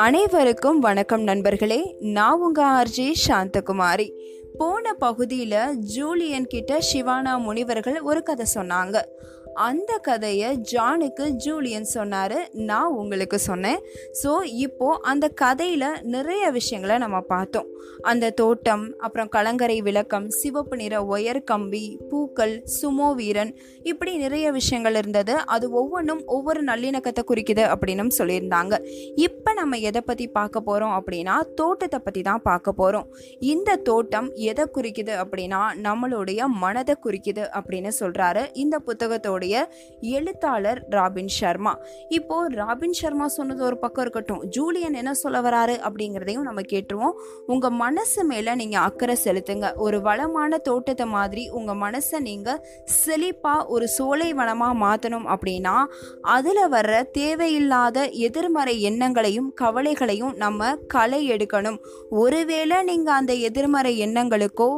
அனைவருக்கும் வணக்கம் நண்பர்களே. நான் உங்க ஆர்ஜி சாந்தகுமாரி. போன பகுதியில் ஜூலியன் கிட்ட சிவானா முனிவர்கள் ஒரு கதை சொன்னாங்க. அந்த கதையை ஜானுக்கு ஜூலியன் சொன்னார். நான் உங்களுக்கு சொன்னேன். ஸோ இப்போது அந்த கதையில் நிறைய விஷயங்களை நம்ம பார்த்தோம். அந்த தோட்டம் அப்புறம் கலங்கரை விளக்கம் சிவப்பு நிற ஒயர் கம்பி பூக்கள் சுமோ வீரன் இப்படி நிறைய விஷயங்கள் இருந்தது. அது ஒவ்வொன்றும் ஒவ்வொரு நல்லிணக்கத்தை குறிக்குது அப்படின்னு சொல்லியிருந்தாங்க. இப்போ நம்ம எதை பற்றி பார்க்க போகிறோம் அப்படின்னா தோட்டத்தை பற்றி தான் பார்க்க போகிறோம் இந்த தோட்டம் எதை குறிக்குது அப்படின்னா நம்மளுடைய மனதை குறிக்குது அப்படின்னு சொல்கிறாரு இந்த புத்தகத்தோட புத்தகத்தோடைய எழுத்தாளர் ராபின் சர்மா இப்போ ராபின் சர்மா சொன்னது ஒரு பக்கம் இருக்கட்டும். ஜூலியன் என்ன சொல்ல வராரு அப்படிங்கிறதையும் நம்ம கேட்டுருவோம். உங்க மனசு மேல நீங்க அக்கறை செலுத்துங்க. ஒரு வளமான தோட்டத்தை மாதிரி உங்க மனசை நீங்க செழிப்பா ஒரு சோலை வனமா மாத்தணும் அப்படின்னா அதுல வர்ற தேவையில்லாத எதிர்மறை எண்ணங்களையும் கவலைகளையும் நம்ம களை எடுக்கணும். ஒருவேளை நீங்க அந்த எதிர்மறை எண்ணங்களுக்கோ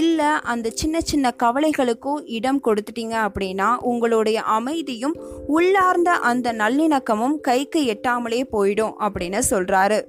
இல்ல அந்த சின்ன சின்ன கவலைகளுக்கோ இடம் கொடுத்துட்டீங்க அப்படின்னா உங்களுடைய அமைதியும் உள்ளார்ந்த அந்த நல்லிணக்கமும் கைக்கு எட்டாமலே போயிடும் அப்படின்னு சொல்றாரு.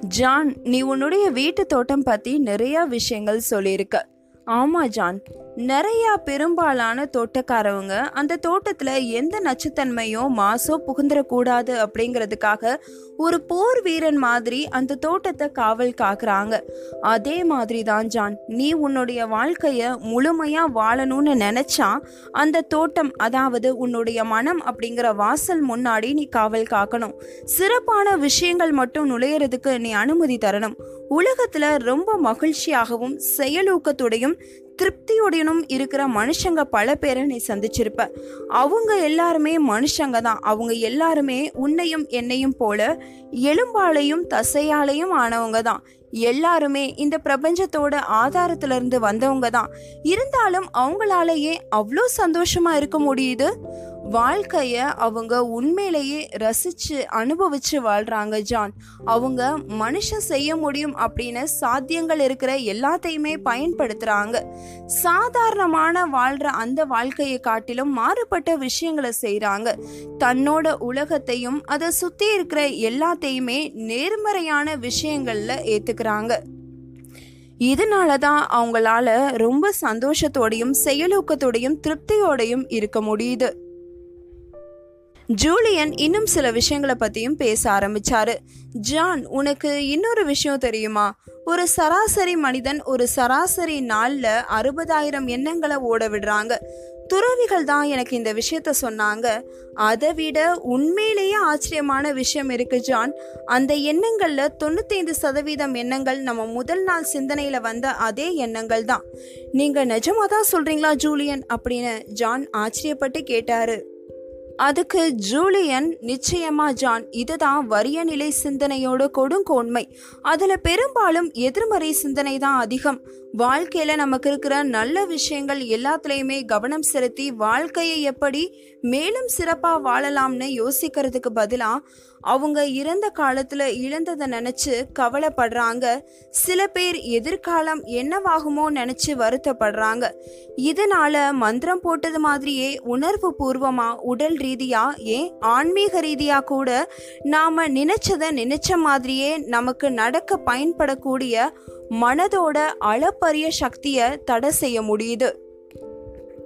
ஜான் நீ உன்னுடைய வீட்டு தோட்டம் பத்தி நிறைய விஷயங்கள் சொல்லியிருக்க. ஆமா ஜான். நிறைய பெரும்பாலான தோட்டக்காரவங்க அந்த தோட்டத்துல எந்த நச்சுத்தன்மையோ மாசோ புகுந்துடக்கூடாது அப்படிங்கிறதுக்காக ஒரு போர் வீரன் மாதிரி அந்த தோட்டத்தை காவல் காக்குறாங்க. அதே மாதிரி தான் ஜான் நீ உன்னுடைய வாழ்க்கைய முழுமையா வாழணும்னு நினைச்சா அந்த தோட்டம் அதாவது உன்னுடைய மனம் அப்படிங்கிற வாசல் முன்னாடி நீ காவல் காக்கணும். சிறப்பான விஷயங்கள் மட்டும் நுழையிறதுக்கு நீ அனுமதி தரணும். உலகத்துல ரொம்ப மகிழ்ச்சியாகவும் செயலூக்கத்துடையும் திருப்தியுடனும் இருக்கிற மனுஷங்க பல பேரை நீ சந்திச்சிருப்ப. அவங்க எல்லாருமே மனுஷங்க தான். அவங்க எல்லாருமே உன்னையும் என்னையும் போல எலும்பாலையும் தசையாலையும் ஆனவங்க தான். எல்லாருமே இந்த பிரபஞ்சத்தோட ஆதாரத்திலிருந்து வந்தவங்க தான். இருந்தாலும் அவங்களாலேயே அவ்வளோ சந்தோஷமா இருக்க முடியுது? வாழ்க்கைய அவங்க உண்மையிலேயே ரசிச்சு அனுபவிச்சு வாழ்றாங்க ஜான். அவங்க மனுஷன் செய்ய முடியும் அப்படின்னு சாத்தியங்கள் இருக்கிற எல்லாத்தையுமே பயன்படுத்துறாங்க. சாதாரணமான வாழ்ற அந்த வாழ்க்கையை காட்டிலும் மாறுபட்ட விஷயங்களை செய்றாங்க. தன்னோட உலகத்தையும் அதை சுத்தி இருக்கிற எல்லாத்தையுமே நேர்மறையான விஷயங்கள்ல ஏத்துக்கிறாங்க. இதனால தான் அவங்களால ரொம்ப சந்தோஷத்தோடையும் செயலூக்கத்தோடையும் திருப்தியோடையும் இருக்க முடியுது. ஜூலியன் இன்னும் சில விஷயங்களை பற்றியும் பேச ஆரம்பிச்சாரு. ஜான் உனக்கு இன்னொரு விஷயம் தெரியுமா? ஒரு சராசரி மனிதன் ஒரு சராசரி நாளில் அறுபதாயிரம் எண்ணங்களை ஓட விடுறாங்க. துறவிகள் தான் எனக்கு இந்த விஷயத்த சொன்னாங்க. அதை விட உண்மையிலேயே ஆச்சரியமான விஷயம் இருக்கு ஜான். அந்த எண்ணங்கள்ல தொண்ணூத்தைந்து சதவீதம் எண்ணங்கள் நம்ம முதல் நாள் சிந்தனையில வந்த அதே எண்ணங்கள் தான். நீங்க நிஜமா தான் சொல்றீங்களா ஜூலியன்? அப்படின்னு ஜான் ஆச்சரியப்பட்டு கேட்டாரு. அதுக்கு ஜூலியன் நிச்சயமா ஜான் இதுதான் வரிய நிலை சிந்தனையோட கொடுங்கோன்மை அதுல பெரும்பாலும் எதிர்மறை சிந்தனை தான் அதிகம். வாழ்க்கையில நமக்கு இருக்கிற நல்ல விஷயங்கள் எல்லாத்துலயுமே கவனம் செலுத்தி வாழ்க்கையை எப்படி மேலும் சிறப்பா வாழலாம்னு யோசிக்கிறதுக்கு பதிலா அவங்க இறந்த காலத்துல இழந்ததை நினைச்சு கவலைப்படுறாங்க. சில பேர் எதிர்காலம் என்னவாகுமோ நினைச்சு வருத்தப்படுறாங்க. இதனால மந்திரம் போட்டது மாதிரியே உணர்வு பூர்வமா உடல் ரீதியா ஏன் ஆன்மீக ரீதியா கூட நாம நினச்சதை நினைச்ச மாதிரியே நமக்கு நடக்க பயன்படக்கூடிய மனதோட அளப்பரிய சக்தியை தடை செய்ய முடியுது.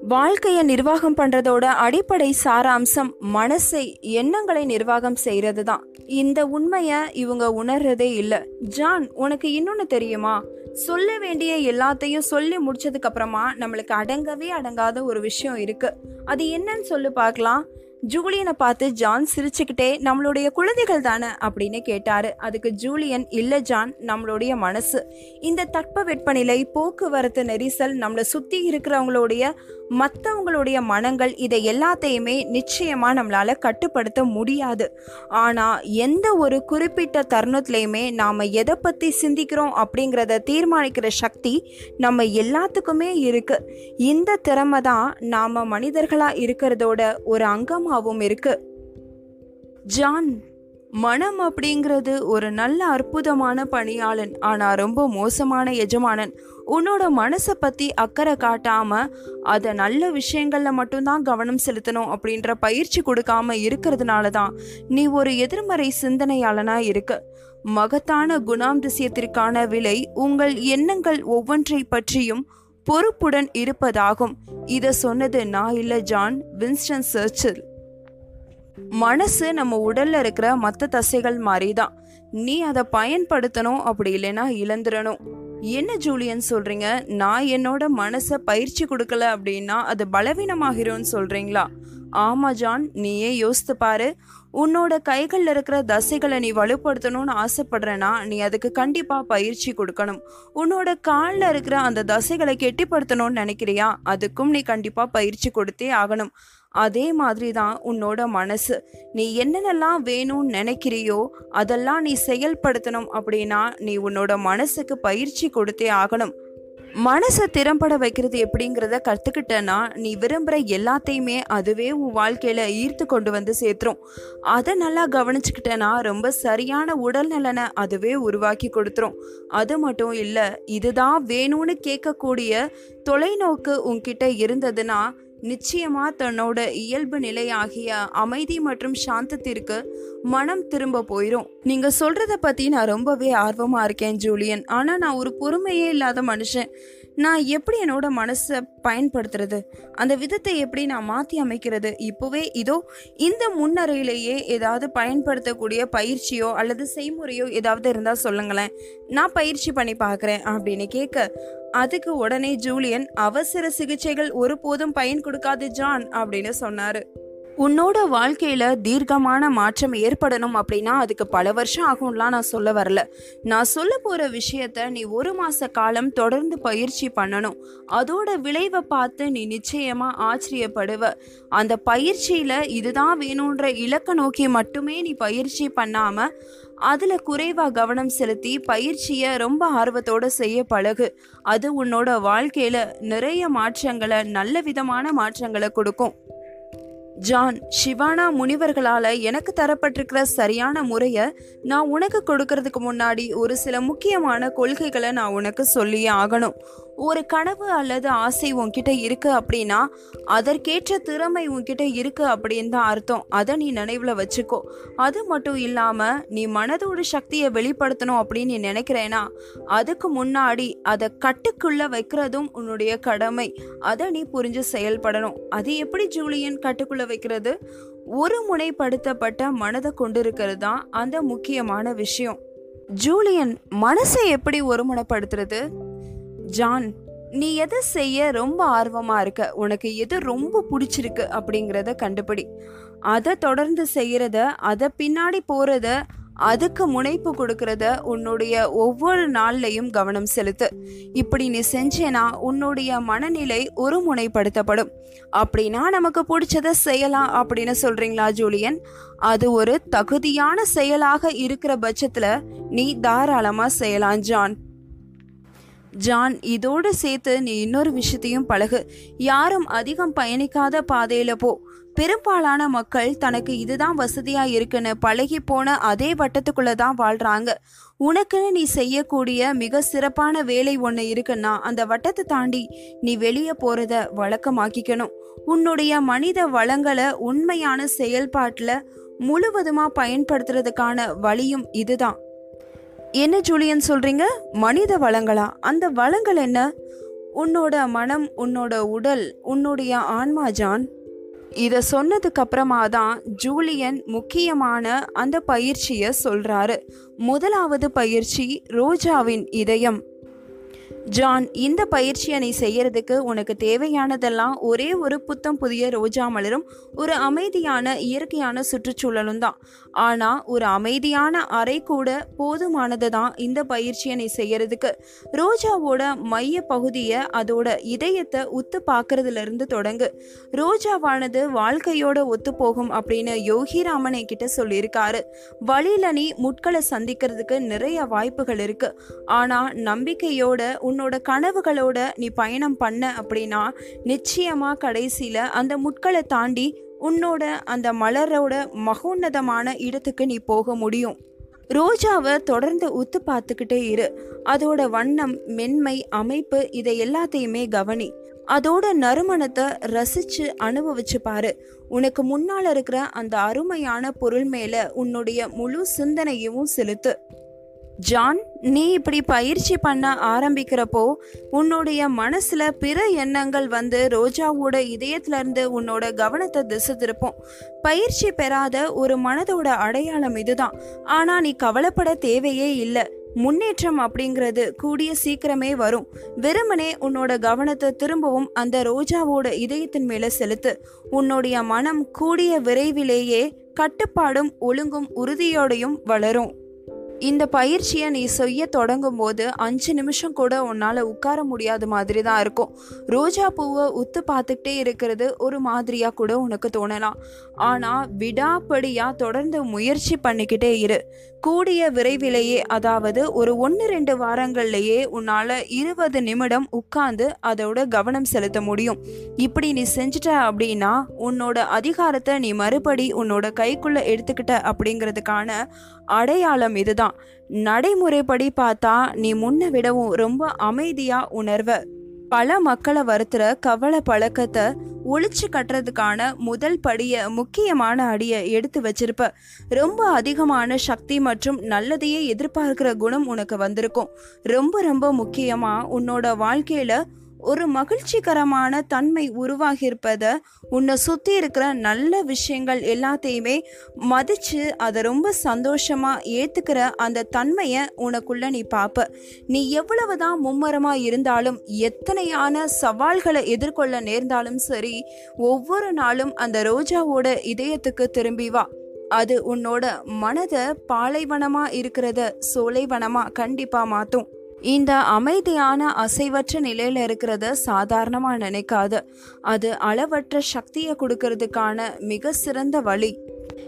வாழ்க்கையை நிர்வாகம் பண்றதோட அடிப்படை சாராம்சம் மனசை எண்ணங்களை நிர்வாகம் செய்யறது தான் இந்த உண்மையை இவங்க உணர்றதே இல்லை. ஜான் உனக்கு இன்னொன்னு தெரியுமா? சொல்ல வேண்டிய எல்லாத்தையும் சொல்லி முடிச்சதுக்கு அப்புறமா நம்மளுக்கு அடங்கவே அடங்காத ஒரு விஷயம் இருக்கு. அது என்னன்னு சொல்லு பார்க்கலாம். ஜூலியனை பார்த்து ஜான் சிரிச்சுக்கிட்டே நம்மளுடைய குழந்தைகள் தானே? அப்படின்னு கேட்டாரு. அதுக்கு ஜூலியன் இல்ல ஜான் நம்மளுடைய மனசு. இந்த தட்ப வெப்பநிலை போக்குவரத்து நெரிசல் நம்மளை சுத்தி இருக்கிறவங்களுடைய மற்றவங்களுடைய மனங்கள் இதை எல்லாத்தையுமே நிச்சயமா நம்மளால கட்டுப்படுத்த முடியாது. ஆனா எந்த ஒரு குறிப்பிட்ட தருணத்திலையுமே நாம எதை பத்தி சிந்திக்கிறோம் அப்படிங்கிறத தீர்மானிக்கிற சக்தி நம்ம எல்லாத்துக்குமே இருக்கு. இந்த திறமை தான் நாம மனிதர்களா இருக்கிறதோட ஒரு அங்கமாகவும் இருக்கு. ஜான் மனம் அப்படிங்கிறது ஒரு நல்ல அற்புதமான பணியாளன். ஆனா ரொம்ப மோசமான எஜமானன். உன்னோட மனசை பத்தி அக்கறை காட்டாம அதை நல்ல விஷயங்கள்ல மட்டும்தான் கவனம் செலுத்தணும் அப்படின்ற பயிற்சி கொடுக்காம இருக்கிறதுனால தான் நீ ஒரு எதிர்மறை சிந்தனையாளனா இருக்க. மகத்தான குணாம்திசியத்திற்கான விலை உங்கள் எண்ணங்கள் ஒவ்வொன்றை பற்றியும் பொறுப்புடன் இருப்பதாகும். இதை சொன்னது நான் இல்ல ஜான் வின்ஸ்டன் சர்ச்சில். மனசு நம்ம உடல்ல இருக்கிற மற்ற தசைகள் மாதிரி தான் நீ அதை பயன்படுத்தணும் அப்படி இல்லைன்னா இழந்துடணும் என்ன ஜூலியன் சொல்றீங்க? நான் என்னோட மனசை பயிற்சி கொடுக்கல அப்படின்னா அது பலவீனமாகிறோன்னு சொல்றீங்களா? ஆமா ஜான் நீயே யோசித்து பாரு. உன்னோட கைகளில் இருக்கிற தசைகளை நீ வலுப்படுத்தணும்னு ஆசைப்படுறேன்னா நீ அதுக்கு கண்டிப்பாக பயிற்சி கொடுக்கணும். உன்னோட காலில் இருக்கிற அந்த தசைகளை கெட்டிப்படுத்தணும்னு நினைக்கிறியா? அதுக்கும் நீ கண்டிப்பாக பயிற்சி கொடுத்தே ஆகணும். அதே மாதிரி தான் உன்னோட மனசு. நீ என்னென்னலாம் வேணும்னு நினைக்கிறியோ அதெல்லாம் நீ செயல்படுத்தணும் அப்படின்னா நீ உன்னோட மனசுக்கு பயிற்சி கொடுத்தே ஆகணும். மனசை திறம்பட வைக்கிறது எப்படிங்கிறத கற்றுக்கிட்டேன்னா நீ விரும்புகிற எல்லாத்தையுமே அதுவே உன் வாழ்க்கையில் ஈர்த்து கொண்டு வந்து சேர்த்துரும். அதை நல்லா கவனிச்சுக்கிட்டேன்னா ரொம்ப சரியான உடல் நலனை அதுவே உருவாக்கி கொடுத்துரும். அது மட்டும் இல்லை இதுதான் வேணும்னு கேட்கக்கூடிய தொலைநோக்கு உன்கிட்ட இருந்ததுன்னா நிச்சயமா தன்னோட இயல்பு நிலையாகிய அமைதி மற்றும் சாந்தத்திற்கு மனம் திரும்ப போயிடும் நீங்க சொல்றத பத்தி நான் ரொம்பவே ஆர்வமா இருக்கேன் ஜூலியன். ஆனா நான் ஒரு பொறுமையே இல்லாத மனுஷன். நான் எப்படி என்னோட மனசை பயன்படுத்துறது? அந்த விதத்தை எப்படி நான் மாற்றி அமைக்கிறது? இப்போவே இதோ இந்த முன்னறையிலேயே ஏதாவது பயன்படுத்தக்கூடிய பயிற்சியோ அல்லது செய்முறையோ ஏதாவது இருந்தால் சொல்லுங்களேன். நான் பயிற்சி பண்ணி பார்க்குறேன் அப்படின்னு கேட்க அதுக்கு உடனே ஜூலியன் அவசர சிகிச்சைகள் ஒருபோதும் பயன் கொடுக்காது ஜான் அப்படின்னு சொன்னாரு. உன்னோட வாழ்க்கையில் தீர்க்கமான மாற்றம் ஏற்படணும் அப்படின்னா அதுக்கு பல வருஷம் ஆகும்லாம் நான் சொல்ல வரல. நான் சொல்ல போகிற விஷயத்த நீ ஒரு மாத காலம் தொடர்ந்து பயிற்சி பண்ணணும். அதோட விளைவை பார்த்து நீ நிச்சயமாக ஆச்சரியப்படுவ. அந்த பயிற்சியில் இதுதான் வேணுன்ற இலக்க நோக்கி மட்டுமே நீ பயிற்சி பண்ணாமல் அதில் குறைவாக கவனம் செலுத்தி பயிற்சியை ரொம்ப ஆர்வத்தோட செய்ய பழகு. அது உன்னோட வாழ்க்கையில் நிறைய மாற்றங்களை நல்ல விதமான மாற்றங்களை கொடுக்கும். ஜான் சிவானா முனிவர்களால் எனக்கு தரப்பட்டிருக்கிற சரியான முறையை நான் உனக்கு கொடுக்கறதுக்கு முன்னாடி ஒரு சில முக்கியமான கொள்கைகளை நான் உனக்கு சொல்லியே ஆகணும். ஒரு கனவு அல்லது ஆசை உன்கிட்ட இருக்கு அப்படின்னா அதற்கேற்ற திறமை உன்கிட்ட இருக்கு அப்படின்னு தான் அர்த்தம். அதை நீ நினைவுல வச்சுக்கோ. அது மட்டும் இல்லாம நீ மனதோட சக்தியை வெளிப்படுத்தணும் அப்படின்னு நீ நினைக்கிறேன்னா அதுக்கு முன்னாடி அதை கட்டுக்குள்ள வைக்கிறதும் உன்னுடைய கடமை. அதை நீ புரிஞ்சு செயல்படணும். அது எப்படி ஜூலியன் கட்டுக்குள்ள வைக்கிறது? ஒரு முனைப்படுத்தப்பட்ட மனதை கொண்டிருக்கிறது தான் அந்த முக்கியமான விஷயம். ஜூலியன் மனசை எப்படி ஒருமுனைப்படுத்துறது? ஜான் நீ எதை செய்ய ரொம்ப ஆர்வமா இருக்க? உனக்கு எது ரொம்ப பிடிச்சிருக்கு அப்படிங்கிறத கண்டுபிடி. அதை தொடர்ந்து செய்யறத அதை பின்னாடி போறத அதுக்கு முனைப்பு கொடுக்கறத உன்னுடைய ஒவ்வொரு நாள்லையும் கவனம் செலுத்து. இப்படி நீ செஞ்சேனா உன்னுடைய மனநிலை ஒரு முனைப்படுத்தப்படும் அப்படின்னா நமக்கு பிடிச்சத செய்யலாம் அப்படின்னு சொல்றீங்களா ஜூலியன்? அது ஒரு தகுதியான செயலாக இருக்கிற பட்சத்துல நீ தாராளமா செய்யலாம் ஜான். ஜான் இதோடு சேர்த்து நீ இன்னொரு விஷயத்தையும் பழகு. யாரும் அதிகம் பயணிக்காத பாதையில போ. பெரும்பாலான மக்கள் தனக்கு இதுதான் வசதியா இருக்குன்னு பழகி போன அதே வட்டத்துக்குள்ள தான் வாழ்றாங்க. உனக்குன்னு நீ செய்யக்கூடிய மிக சிறப்பான வேலை ஒன்று இருக்குன்னா அந்த வட்டத்தை தாண்டி நீ வெளியே போறத வழக்கமாக்கிக்கணும். உன்னுடைய மனித வளங்களை உண்மையான செயல்பாட்டில் முழுவதுமா பயன்படுத்துறதுக்கான வழியும் இதுதான். என்ன ஜூலியன் சொல்றீங்க? மனித வளங்களா? அந்த வளங்கள் என்ன? உன்னோட மனம் உன்னோட உடல் உன்னுடைய ஆன்மா ஜான். இதை சொன்னதுக்கு அப்புறமா தான் ஜூலியன் முக்கியமான அந்த பயிற்சியை சொல்றாரு. முதலாவது பயிற்சி ரோஜாவின் இதயம். ஜான் இந்த பயிற்சியை நீ செய்யறதுக்கு உனக்கு தேவையானதெல்லாம் ஒரே ஒரு புத்தம் புதிய ரோஜா மலரும் ஒரு அமைதியான இயற்கையான சுற்றுச்சூழலும் தான். ஆனால் ஒரு அமைதியான அறை கூட போதுமானது தான் இந்த பயிற்சியை நீ செய்யறதுக்கு. ரோஜாவோட மைய பகுதியை அதோட இதயத்தை உத்து பார்க்கறதுலேருந்து தொடங்கு. ரோஜாவானது வாழ்க்கையோட ஒத்து போகும் அப்படின்னு யோகிராமனை கிட்ட சொல்லியிருக்காரு. வழியில நீ முட்களை சந்திக்கிறதுக்கு நிறைய வாய்ப்புகள் இருக்கு. ஆனால் நம்பிக்கையோட உன்னோட கனவுகளோட நீ பயணம் பண்ண அப்படின்னா நிச்சயமாக கடைசியில் அந்த முட்களை தாண்டி உன்னோட அந்த மலரோட மகோன்னதமான இடத்துக்கு நீ போக முடியும். ரோஜாவை தொடர்ந்து உத்து பார்த்துக்கிட்டே இரு. அதோட வண்ணம் மென்மை அமைப்பு இதை எல்லாத்தையுமே கவனி. அதோட நறுமணத்தை ரசிச்சு அனுபவிச்சு பாரு. உனக்கு முன்னால் இருக்கிற அந்த அருமையான பொருள் மேல உன்னுடைய முழு சிந்தனையும் செலுத்து. ஜான் நீ இப்படி பயிற்சி பண்ண ஆரம்பிக்கிறப்போ உன்னுடைய மனசுல பிற எண்ணங்கள் வந்து ரோஜாவோட இதயத்துல இருந்து உன்னோட கவனத்தை திசை திருப்போம். பயிற்சி பெறாத ஒரு மனதோட அடையாளம் இதுதான். ஆனா நீ கவலைப்பட தேவையே இல்லை. முன்னேற்றம் அப்படிங்கிறது கூடிய சீக்கிரமே வரும். வெறுமனே உன்னோட கவனத்தை திரும்பவும் அந்த ரோஜாவோட இதயத்தின் மேல செலுத்து. உன்னுடைய மனம் கூடிய விரைவிலேயே கட்டுப்பாடும் ஒழுங்கும் உறுதியோடையும் வளரும். இந்த பயிற்சியை நீ செய்ய தொடங்கும் போது அஞ்சு நிமிஷம் கூட உன்னால் உட்கார முடியாத மாதிரி தான் இருக்கும். ரோஜா பூவை உத்து பார்த்துக்கிட்டே இருக்கிறது ஒரு மாதிரியாக கூட உனக்கு தோணலாம். ஆனால் விடாப்படியாக தொடர்ந்து முயற்சி பண்ணிக்கிட்டே இரு. கூடிய விரைவிலேயே அதாவது ஒரு ஒன்று ரெண்டு வாரங்கள்லேயே உன்னால் இருபது நிமிடம் உட்கார்ந்து அதோட கவனம் செலுத்த முடியும். இப்படி நீ செஞ்சிட்ட அப்படின்னா உன்னோட அதிகாரத்தை நீ மறுபடி உன்னோட கைக்குள்ளே எடுத்துக்கிட்ட அப்படிங்கிறதுக்கான அடையாளம் இதுதான். நடைமுறைப்படி பார்த்தா நீ முன்ன விடவும் ரொம்ப அமைதியாக உணர்வை. பல மக்களை வருத்துற கவலை பழக்கத்தை ஒழிச்சு கட்டுறதுக்கான முதல் படியை முக்கியமான அடியை எடுத்து வச்சிருப்ப. ரொம்ப அதிகமான சக்தி மற்றும் நல்லதையே எதிர்பார்க்கிற குணம் உனக்கு வந்திருக்கும். ரொம்ப ரொம்ப முக்கியமாக உன்னோட வாழ்க்கையில் ஒரு மகிழ்ச்சிகரமான தன்மை உருவாகியிருப்பதை உன்னை சுற்றி இருக்கிற நல்ல விஷயங்கள் எல்லாத்தையுமே மதித்து அதை ரொம்ப சந்தோஷமாக ஏற்றுக்கிற அந்த தன்மையை உனக்குள்ளே நீ பார்ப்ப நீ எவ்வளவு தான் மும்மரமாக இருந்தாலும் எத்தனையான சவால்களை எதிர்கொள்ள நேர்ந்தாலும் சரி ஒவ்வொரு நாளும் அந்த ரோஜாவோட இதயத்துக்கு திரும்பி வா. அது உன்னோட மனதை பாலைவனமாக இருக்கிறத சோலைவனமாக கண்டிப்பாக மாற்றும் இந்த அமைதியான அசைவற்ற நிலையில இருக்கிறத சாதாரணமா நினைக்காது. அது அளவற்ற சக்தியை கொடுக்கறதுக்கான மிக சிறந்த வழி.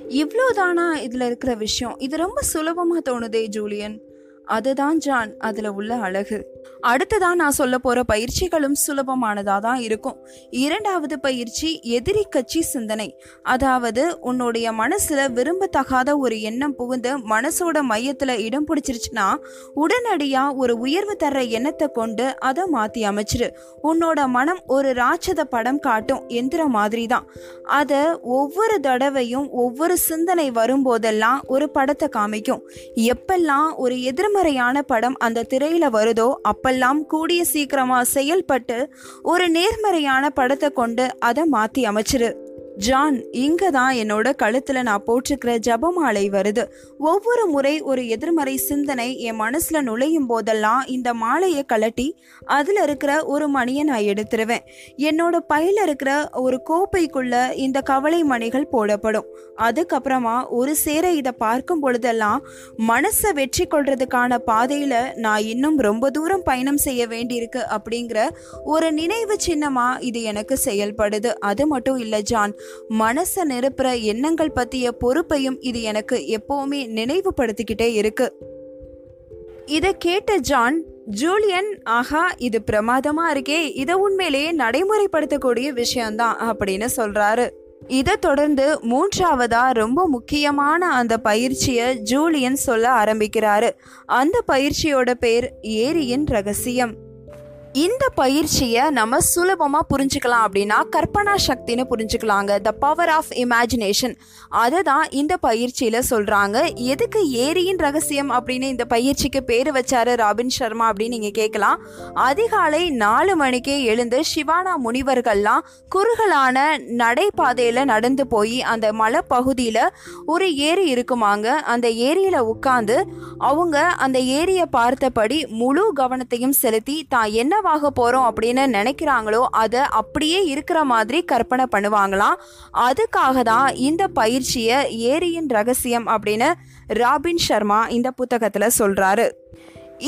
இவ்வளோதானா இதுல இருக்கிற விஷயம்? இது ரொம்ப சுலபமா தோணுதே ஜூலியன். அதுதான் ஜான் அதுல உள்ள அழகு. அடுத்ததான் நான் சொல்ல போற பயிற்சிகளும் சுலபமானதா தான் இருக்கும். இரண்டாவது பயிற்சி எதிரி கட்சி சிந்தனை. அதாவது உன்னுடைய மனசுல விரும்பத்தகாத ஒரு எண்ணம் புகுந்து மனசோட மையத்துல இடம் பிடிச்சிருச்சுன்னா உடனடியா ஒரு உயர்வு தர்ற எண்ணத்தை கொண்டு அதை மாத்தி அமைச்சிரு. உன்னோட மனம் ஒரு ராட்சத படம் காட்டும் எந்திர மாதிரி தான் அதை ஒவ்வொரு தடவையும் ஒவ்வொரு சிந்தனை வரும்போதெல்லாம் ஒரு படத்தை காமிக்கும். எப்பெல்லாம் ஒரு நேர்மறையான படம் அந்த திரையில வருதோ அப்பெல்லாம் கூடிய சீக்கிரமா செயல்பட்டு ஒரு நேர்மறையான படத்தை கொண்டு அதை மாத்தி அமைச்சிரு. ஜான் இங்க தான் என்னோட கழுத்துல நான் போட்டிருக்கிற ஜபமாலை வருது. ஒவ்வொரு முறை ஒரு எதிர்மறை சிந்தனை என் மனசுல நுழையும் போதெல்லாம் இந்த மாலையை கலட்டி அதுல இருக்கிற ஒரு மணியை நான் எடுத்துருவேன். என்னோட பையில இருக்கிற ஒரு கோப்பைக்குள்ள இந்த கவலை மணிகள் போடப்படும். அதுக்கப்புறமா ஒரு சேர இதை பார்க்கும் பொழுதெல்லாம் மனசை வெற்றி கொள்றதுக்கான பாதையில நான் இன்னும் ரொம்ப தூரம் பயணம் செய்ய வேண்டியிருக்கு அப்படிங்கிற ஒரு நினைவு சின்னமா இது எனக்கு செயல்படுது. அது மட்டும் இல்லை ஜான் மனசை நிரப்புற எண்ணங்கள் பற்றிய பொறுப்பையும் இது எனக்கு எப்போவுமே நினைவுபடுத்திக்கிட்டே இருக்கு. இதை கேட்ட ஜான் ஜூலியன் ஆஹா இது பிரமாதமா இருக்கே இதை உண்மையிலேயே நடைமுறைப்படுத்தக்கூடிய விஷயம்தான் அப்படின்னு சொல்றாரு. இதை தொடர்ந்து மூன்றாவதா ரொம்ப முக்கியமான அந்த பயிற்சியை ஜூலியன் சொல்ல ஆரம்பிக்கிறாரு. அந்த பயிற்சியோட பேர் ஏரியின் ரகசியம். இந்த பயிற்சியை நம்ம சுலபமாக புரிஞ்சுக்கலாம் அப்படின்னா கற்பனா சக்தின்னு புரிஞ்சுக்கலாங்க. த பவர் ஆஃப் இமேஜினேஷன் அதை தான் இந்த பயிற்சியில் சொல்கிறாங்க எதுக்கு ஏரியின் ரகசியம் அப்படின்னு இந்த பயிற்சிக்கு பேர் வச்சாரு ராபின் சர்மா அப்படின்னு நீங்கள் கேட்கலாம் அதிகாலை நாலு மணிக்கே எழுந்து சிவானா முனிவர்கள்லாம் குறுகலான நடைபாதையில் நடந்து போய் அந்த மலை பகுதியில் ஒரு ஏரி இருக்குமாங்க. அந்த ஏரியில் உட்காந்து அவங்க அந்த ஏரியை பார்த்தபடி முழு கவனத்தையும் செலுத்தி தான் என்ன என்னவாக போகிறோம் அப்படின்னு நினைக்கிறாங்களோ அதை அப்படியே இருக்கிற மாதிரி கற்பனை பண்ணுவாங்களாம். அதுக்காக தான் இந்த பயிற்சியை ஏரியின் ரகசியம் அப்படின்னு ராபின் சர்மா இந்த புத்தகத்தில் சொல்கிறாரு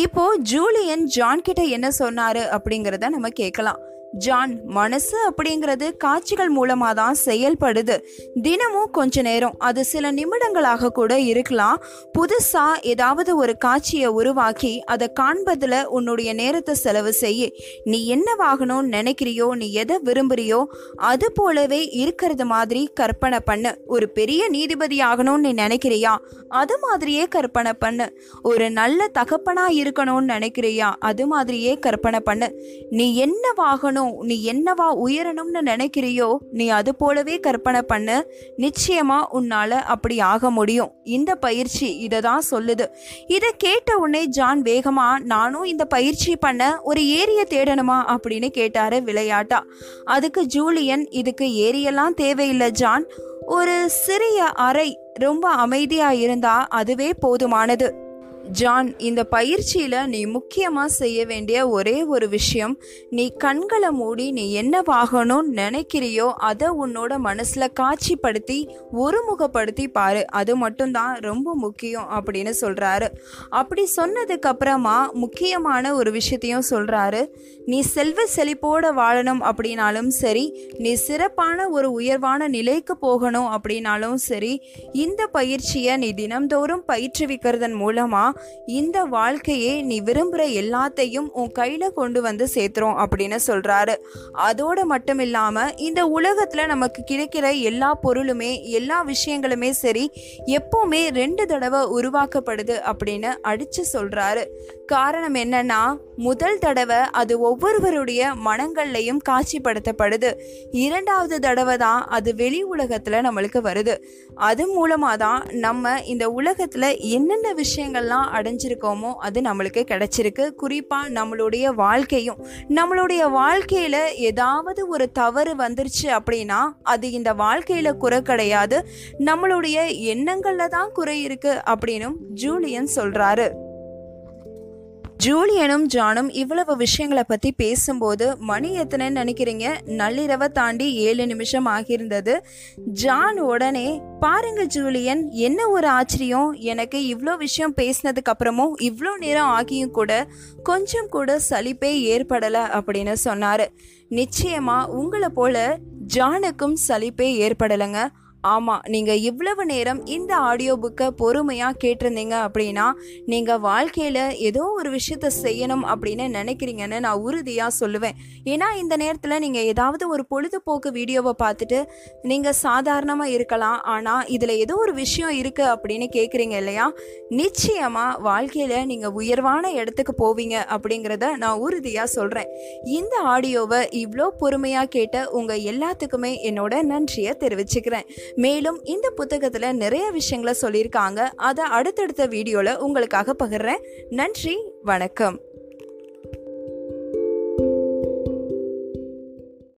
இப்போது ஜூலியன் ஜான்கிட்ட என்ன சொன்னார் அப்படிங்கிறத நம்ம கேட்கலாம். ஜான் மனசு அப்படிங்கிறது காட்சிகள் மூலமா தான் செயல்படுது. தினமும் கொஞ்ச நேரம் அது சில நிமிடங்களாக கூட இருக்கலாம். புதுசா ஏதாவது ஒரு காட்சியை உருவாக்கி அதை காண்பதில் உன்னுடைய நேரத்தை செலவு செய்ய. நீ என்னவாகணும்னு நினைக்கிறியோ நீ எதை விரும்புறியோ அது போலவே இருக்கிறது மாதிரி கற்பனை பண்ணு. ஒரு பெரிய நீதிபதி ஆகணும்னு நீ நினைக்கிறியா? அது மாதிரியே கற்பனை பண்ணு. ஒரு நல்ல தகப்பனா இருக்கணும்னு நினைக்கிறியா? அது மாதிரியே கற்பனை பண்ணு. நீ என்னவாகணும் நீ என்னவா உயரணும்னு நினைக்கிறியோ நீ அது போலவே கற்பனை பண்ணு. நிச்சயமா உன்னால அப்படி ஆக முடியும். இந்த பயிற்சி இதை தான் சொல்லுது. இதை கேட்ட உடனே ஜான் வேகமா நானும் இந்த பயிற்சி பண்ண ஒரு ஏரிய தேடணுமா? அப்படின்னு கேட்டாரு விளையாட்டா. அதுக்கு ஜூலியன் இதுக்கு ஏரியெல்லாம் தேவையில்லை ஜான். ஒரு சிறிய அறை ரொம்ப அமைதியா இருந்தா அதுவே போதுமானது. ஜான் இந்த பயிற்சியில் நீ முக்கியமாக செய்ய வேண்டிய ஒரே ஒரு விஷயம் நீ கண்களை மூடி நீ என்னவாகணும்னு நினைக்கிறியோ அதை உன்னோட மனசில் காட்சிப்படுத்தி ஒருமுகப்படுத்தி பாரு. அது மட்டும்தான் ரொம்ப முக்கியம் அப்படின்னு சொல்கிறாரு அப்படி சொன்னதுக்கப்புறமா முக்கியமான ஒரு விஷயத்தையும் சொல்கிறாரு நீ செல்வ செழிப்போட வாழணும் அப்படின்னாலும் சரி நீ சிறப்பான ஒரு உயர்வான நிலைக்கு போகணும் அப்படின்னாலும் சரி இந்த பயிற்சியை நீ தினம்தோறும் பயிற்றுவிக்கிறதன் மூலமாக இந்த வாழ்க்கையே நீ விரும்புகிற எல்லாத்தையும் உன் கையில் கொண்டு வந்து சேர்த்துரும் அப்படின்னு சொல்கிறாரு அதோடு மட்டும் இல்லாமல் இந்த உலகத்தில் நமக்கு கிடைக்கிற எல்லா பொருளுமே எல்லா விஷயங்களுமே சரி எப்போவுமே ரெண்டு தடவை உருவாக்கப்படுது அப்படின்னு அடித்து சொல்கிறாரு காரணம் என்னன்னா முதல் தடவை அது ஒவ்வொருவருடைய மனங்கள்லையும் காட்சிப்படுத்தப்படுது. இரண்டாவது தடவை தான் அது வெளி உலகத்தில் நம்மளுக்கு வருது. அது மூலமாக தான் நம்ம இந்த உலகத்தில் என்னென்ன விஷயங்கள்லாம் அடைஞ்சிருக்கோமோ அது நம்மளுக்கு கிடைச்சிருக்கு. குறிப்பாக நம்மளுடைய வாழ்க்கையும். நம்மளுடைய வாழ்க்கையில் ஏதாவது ஒரு தவறு வந்துருச்சு அப்படின்னா அது இந்த வாழ்க்கையில் குறை கிடையாது. நம்மளுடைய எண்ணங்களில் தான் குறை இருக்குது அப்படின்னும் ஜூலியன் சொல்கிறாரு ஜூலியனும் ஜானும் இவ்வளவு விஷயங்களை பற்றி பேசும்போது மணி எத்தனைன்னு நினைக்கிறீங்க? நள்ளிரவை தாண்டி ஏழு நிமிஷம் ஆகியிருந்தது. ஜான் உடனே பாருங்க ஜூலியன் என்ன ஒரு ஆச்சரியம்? எனக்கு இவ்வளோ விஷயம் பேசினதுக்கு அப்புறமும் இவ்வளோ நேரம் ஆகியும் கூட கொஞ்சம் கூட சலிப்பே ஏற்படலை அப்படின்னு சொன்னார். நிச்சயமாக உங்களை போல ஜானுக்கும் சலிப்பே ஏற்படலைங்க. ஆமாம் நீங்கள் இவ்வளவு நேரம் இந்த ஆடியோ புக்கை பொறுமையாக கேட்டிருந்தீங்க அப்படின்னா நீங்கள் வாழ்க்கையில் ஏதோ ஒரு விஷயத்த செய்யணும் அப்படின்னு நினைக்கிறீங்கன்னு நான் உறுதியாக சொல்லுவேன். ஏன்னா இந்த நேரத்தில் நீங்கள் ஏதாவது ஒரு பொழுதுபோக்கு வீடியோவை பார்த்துட்டு நீங்கள் சாதாரணமாக இருக்கலாம். ஆனால் இதில் ஏதோ ஒரு விஷயம் இருக்குது அப்படின்னு கேட்குறீங்க இல்லையா? நிச்சயமாக வாழ்க்கையில் நீங்கள் உயர்வான இடத்துக்கு போவீங்க அப்படிங்கிறத நான் உறுதியாக சொல்கிறேன் இந்த ஆடியோவை இவ்வளோ பொறுமையாக கேட்ட உங்கள் எல்லாத்துக்குமே என்னோட நன்றியை தெரிவிச்சுக்கிறேன். மேலும் இந்த புத்தகத்தில் நிறைய விஷயங்களை சொல்லியிருக்காங்க. அதை அடுத்தடுத்த வீடியோவில் உங்களுக்காக பகிர்றேன். நன்றி வணக்கம்.